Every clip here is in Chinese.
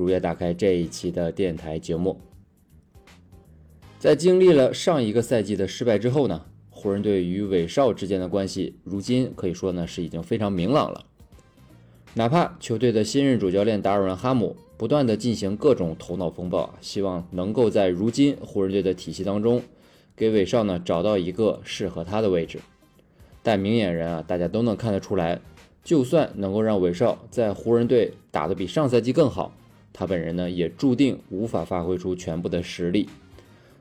如约打开这一期的电台节目。在经历了上一个赛季的失败之后呢，湖人队与韦少之间的关系，如今可以说呢是已经非常明朗了。哪怕球队的新任主教练达尔文·哈姆不断的进行各种头脑风暴，希望能够在如今湖人队的体系当中，给韦少呢找到一个适合他的位置。但明眼人啊，大家都能看得出来，就算能够让韦少在湖人队打得比上赛季更好，他本人呢也注定无法发挥出全部的实力。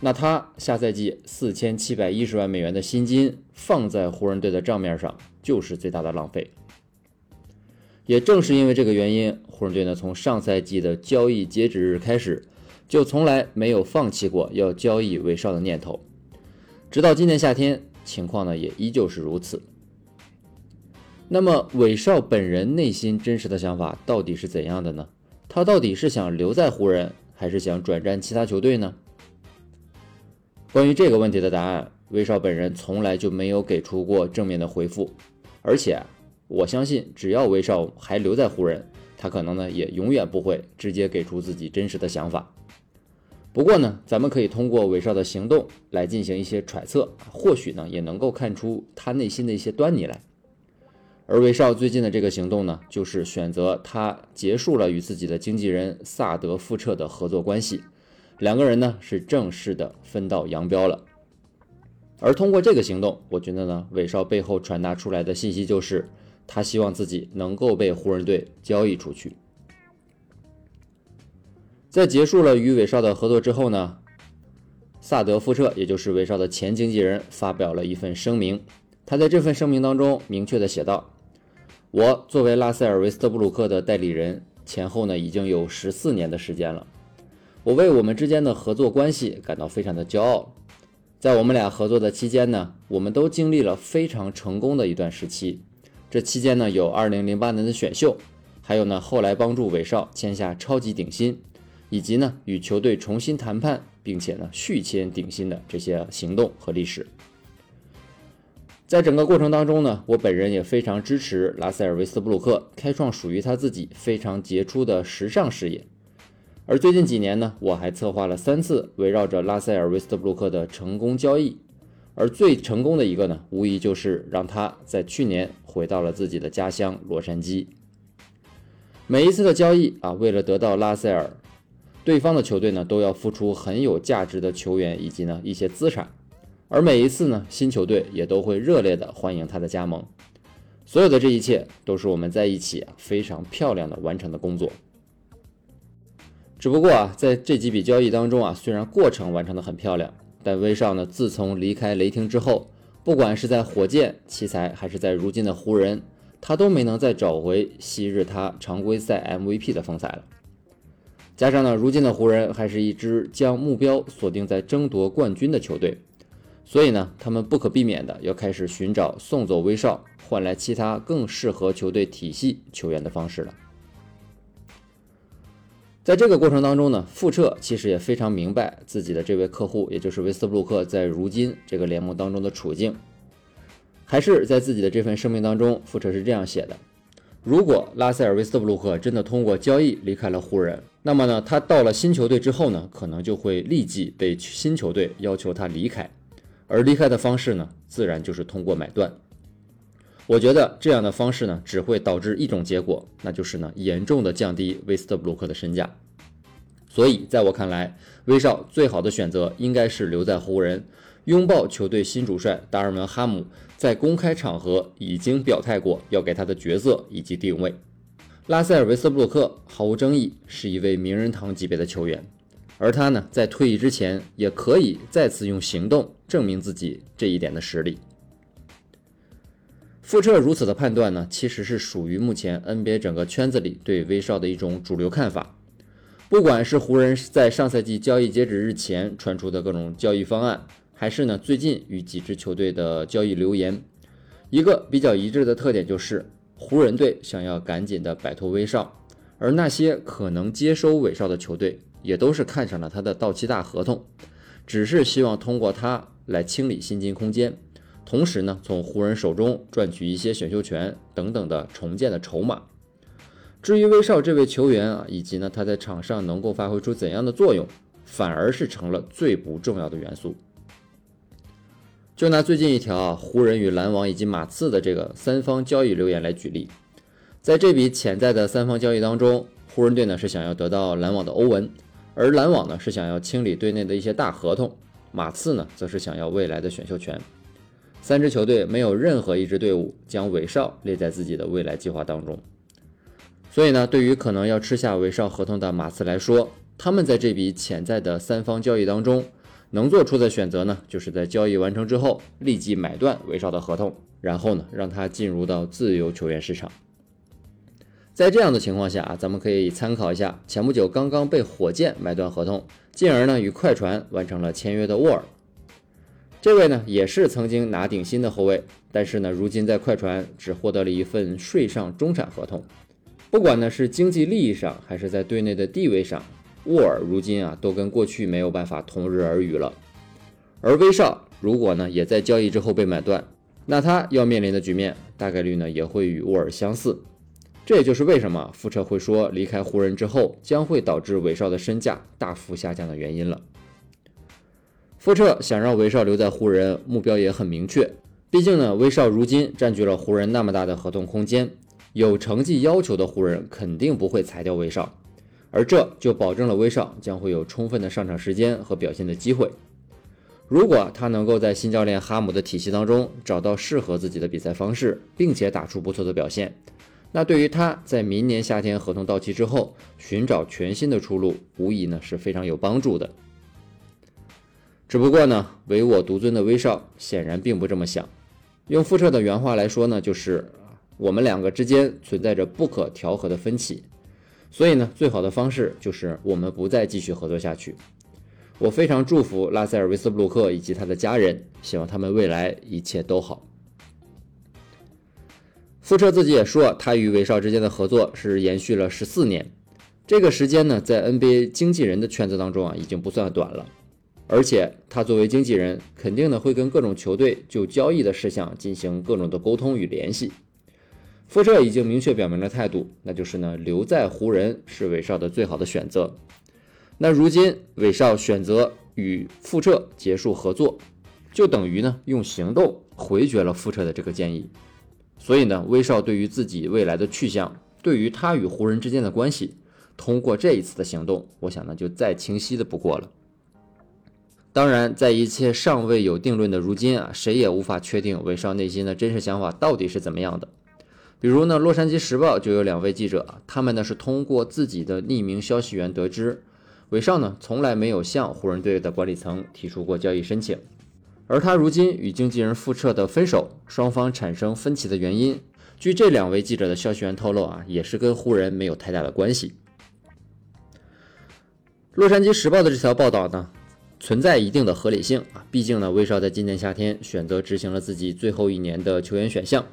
那他下赛季四千七百一十万美元的薪金放在湖人队的账面上，就是最大的浪费。也正是因为这个原因，湖人队呢从上赛季的交易截止日开始，就从来没有放弃过要交易韦少的念头，直到今年夏天，情况呢也依旧是如此。那么韦少本人内心真实的想法到底是怎样的呢？他到底是想留在湖人，还是想转战其他球队呢？关于这个问题的答案，威少本人从来就没有给出过正面的回复，而且。我相信，只要威少还留在湖人，他可能呢也永远不会直接给出自己真实的想法。不过呢，咱们可以通过威少的行动来进行一些揣测，或许呢也能够看出他内心的一些端倪来。而威少最近的这个行动呢，就是选择他结束了与自己的经纪人萨德复彻的合作关系，两个人呢是正式的分道扬镳了。而通过这个行动，我觉得呢，韦少背后传达出来的信息就是。他希望自己能够被湖人队交易出去。在结束了与韦少的合作之后呢，萨德复彻，也就是韦少的前经纪人，发表了一份声明。他在这份声明当中明确的写道：“我作为拉塞尔·维斯特布鲁克的代理人，前后呢已经有十四年的时间了。我为我们之间的合作关系感到非常的骄傲。在我们俩合作的期间呢，我们都经历了非常成功的一段时期。”这期间呢，有2008年的选秀，还有呢后来帮助韦少签下超级顶薪，以及呢与球队重新谈判，并且呢续签顶薪的这些行动和历史。在整个过程当中呢，我本人也非常支持拉塞尔·维斯布鲁克开创属于他自己非常杰出的时尚事业。而最近几年呢，我还策划了三次围绕着拉塞尔·维斯布鲁克的成功交易。而最成功的一个呢，无疑就是让他在去年回到了自己的家乡洛杉矶。每一次的交易啊，为了得到拉塞尔，对方的球队呢都要付出很有价值的球员以及呢一些资产，而每一次呢，新球队也都会热烈的欢迎他的加盟。所有的这一切都是我们在一起非常漂亮的完成的工作。只不过啊，在这几笔交易当中啊，虽然过程完成的很漂亮。但威少呢？自从离开雷霆之后，不管是在火箭、奇才，还是在如今的湖人，他都没能再找回昔日他常规赛 MVP 的风采了。加上呢，如今的湖人还是一支将目标锁定在争夺冠军的球队，所以呢，他们不可避免的要开始寻找送走威少，换来其他更适合球队体系球员的方式了。在这个过程当中呢，复彻其实也非常明白自己的这位客户，也就是威斯布鲁克在如今这个联盟当中的处境。还是在自己的这份声明当中，复彻是这样写的：如果拉塞尔·威斯布鲁克真的通过交易离开了湖人，那么呢，他到了新球队之后呢，可能就会立即被新球队要求他离开，而离开的方式呢，自然就是通过买断。我觉得这样的方式呢，只会导致一种结果，那就是呢，严重的降低威斯特布鲁克的身价。所以，在我看来，威少最好的选择应该是留在湖人，拥抱球队新主帅达尔文·哈姆在公开场合已经表态过要给他的角色以及定位。拉塞尔·维斯布鲁克毫无争议是一位名人堂级别的球员，而他呢，在退役之前也可以再次用行动证明自己这一点的实力。复彻如此的判断呢，其实是属于目前 NBA 整个圈子里对威少的一种主流看法。不管是湖人在上赛季交易截止日前传出的各种交易方案，还是呢最近与几支球队的交易流言，一个比较一致的特点就是，湖人队想要赶紧的摆脱威少，而那些可能接收威少的球队，也都是看上了他的到期大合同，只是希望通过他来清理薪金空间。同时呢，从湖人手中赚取一些选秀权等等的重建的筹码。至于威少这位球员啊，以及呢他在场上能够发挥出怎样的作用，反而是成了最不重要的元素。就拿最近一条啊，湖人与篮网以及马刺的这个三方交易留言来举例，在这笔潜在的三方交易当中，湖人队呢是想要得到篮网的欧文，而篮网呢是想要清理队内的一些大合同，马刺呢则是想要未来的选秀权。三支球队没有任何一支队伍将韦少列在自己的未来计划当中，所以呢，对于可能要吃下韦少合同的马刺来说，他们在这笔潜在的三方交易当中，能做出的选择呢，就是在交易完成之后立即买断韦少的合同，然后呢，让他进入到自由球员市场。在这样的情况下啊，咱们可以参考一下前不久刚刚被火箭买断合同，进而呢与快船完成了签约的沃尔。这位呢也是曾经拿顶薪的后卫，但是呢，如今在快船只获得了一份税上中产合同。不管呢是经济利益上，还是在队内的地位上，沃尔如今啊都跟过去没有办法同日而语了。而威少如果呢也在交易之后被买断，那他要面临的局面大概率呢也会与沃尔相似。这也就是为什么富彻会说离开湖人之后将会导致韦少的身价大幅下降的原因了。富彻想让威少留在湖人，目标也很明确。毕竟呢，威少如今占据了湖人那么大的合同空间，有成绩要求的湖人肯定不会裁掉威少，而这就保证了威少将会有充分的上场时间和表现的机会。如果他能够在新教练哈姆的体系当中找到适合自己的比赛方式，并且打出不错的表现，那对于他在明年夏天合同到期之后寻找全新的出路，无疑呢是非常有帮助的。只不过呢，唯我独尊的威少显然并不这么想。用富彻的原话来说呢，就是我们两个之间存在着不可调和的分歧，所以呢，最好的方式就是我们不再继续合作下去。我非常祝福拉塞尔·维斯布鲁克以及他的家人，希望他们未来一切都好。富彻自己也说，他与韦少之间的合作是延续了十四年，这个时间呢，在 NBA 经纪人的圈子当中啊，已经不算短了。而且他作为经纪人，肯定呢会跟各种球队就交易的事项进行各种的沟通与联系。富彻已经明确表明了态度，那就是呢留在湖人是韦少的最好的选择。那如今韦少选择与富彻结束合作，就等于呢用行动回绝了富彻的这个建议。所以呢，威少对于自己未来的去向，对于他与湖人之间的关系，通过这一次的行动，我想呢就再清晰的不过了。当然，在一切尚未有定论的如今啊，谁也无法确定威少内心的真实想法到底是怎么样的。比如呢，《洛杉矶时报》就有两位记者，他们呢是通过自己的匿名消息源得知，韦少呢从来没有向湖人队的管理层提出过交易申请，而他如今与经纪人复彻的分手，双方产生分歧的原因，据这两位记者的消息源透露啊，也是跟湖人没有太大的关系。《洛杉矶时报》的这条报道呢？存在一定的合理性啊，毕竟呢，威少在今年夏天选择执行了自己最后一年的球员选项，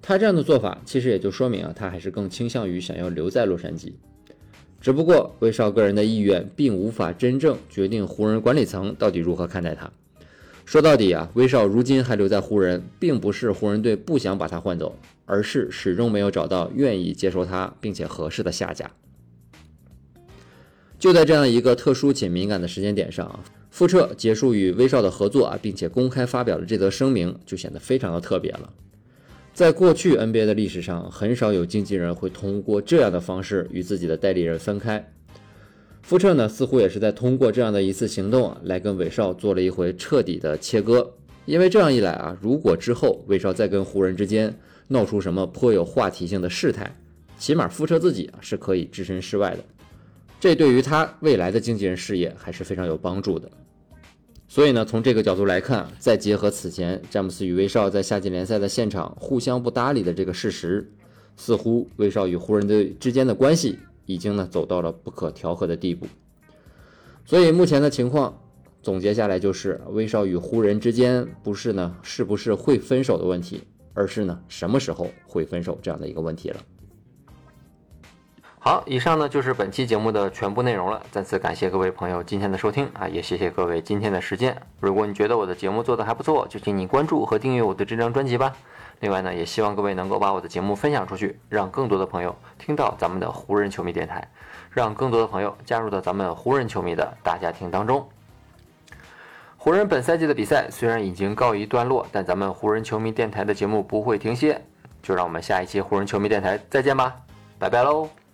他这样的做法其实也就说明啊，他还是更倾向于想要留在洛杉矶。只不过威少个人的意愿并无法真正决定湖人管理层到底如何看待他。说到底啊，威少如今还留在湖人，并不是湖人队不想把他换走，而是始终没有找到愿意接受他并且合适的下家。就在这样一个特殊且敏感的时间点上啊。复彻结束与威少的合作啊，并且公开发表了这则声明，就显得非常的特别了。在过去 NBA 的历史上，很少有经纪人会通过这样的方式与自己的代理人分开。复彻呢，似乎也是在通过这样的一次行动啊，来跟威少做了一回彻底的切割。因为这样一来啊，如果之后威少再跟湖人之间闹出什么颇有话题性的事态，起码复彻自己啊是可以置身事外的。这对于他未来的经纪人事业还是非常有帮助的。所以呢，从这个角度来看，再结合此前詹姆斯与威少在夏季联赛的现场互相不搭理的这个事实，似乎威少与湖人队之间的关系已经呢走到了不可调和的地步。所以目前的情况总结下来就是，威少与湖人之间不是呢是不是会分手的问题，而是呢什么时候会分手这样的一个问题了。好，以上呢就是本期节目的全部内容了。再次感谢各位朋友今天的收听啊，也谢谢各位今天的时间。如果你觉得我的节目做得还不错，就请你关注和订阅我的这张专辑吧。另外呢，也希望各位能够把我的节目分享出去，让更多的朋友听到咱们的湖人球迷电台，让更多的朋友加入到咱们湖人球迷的大家庭当中。湖人本赛季的比赛虽然已经告一段落，但咱们湖人球迷电台的节目不会停歇。就让我们下一期湖人球迷电台再见吧，拜拜喽。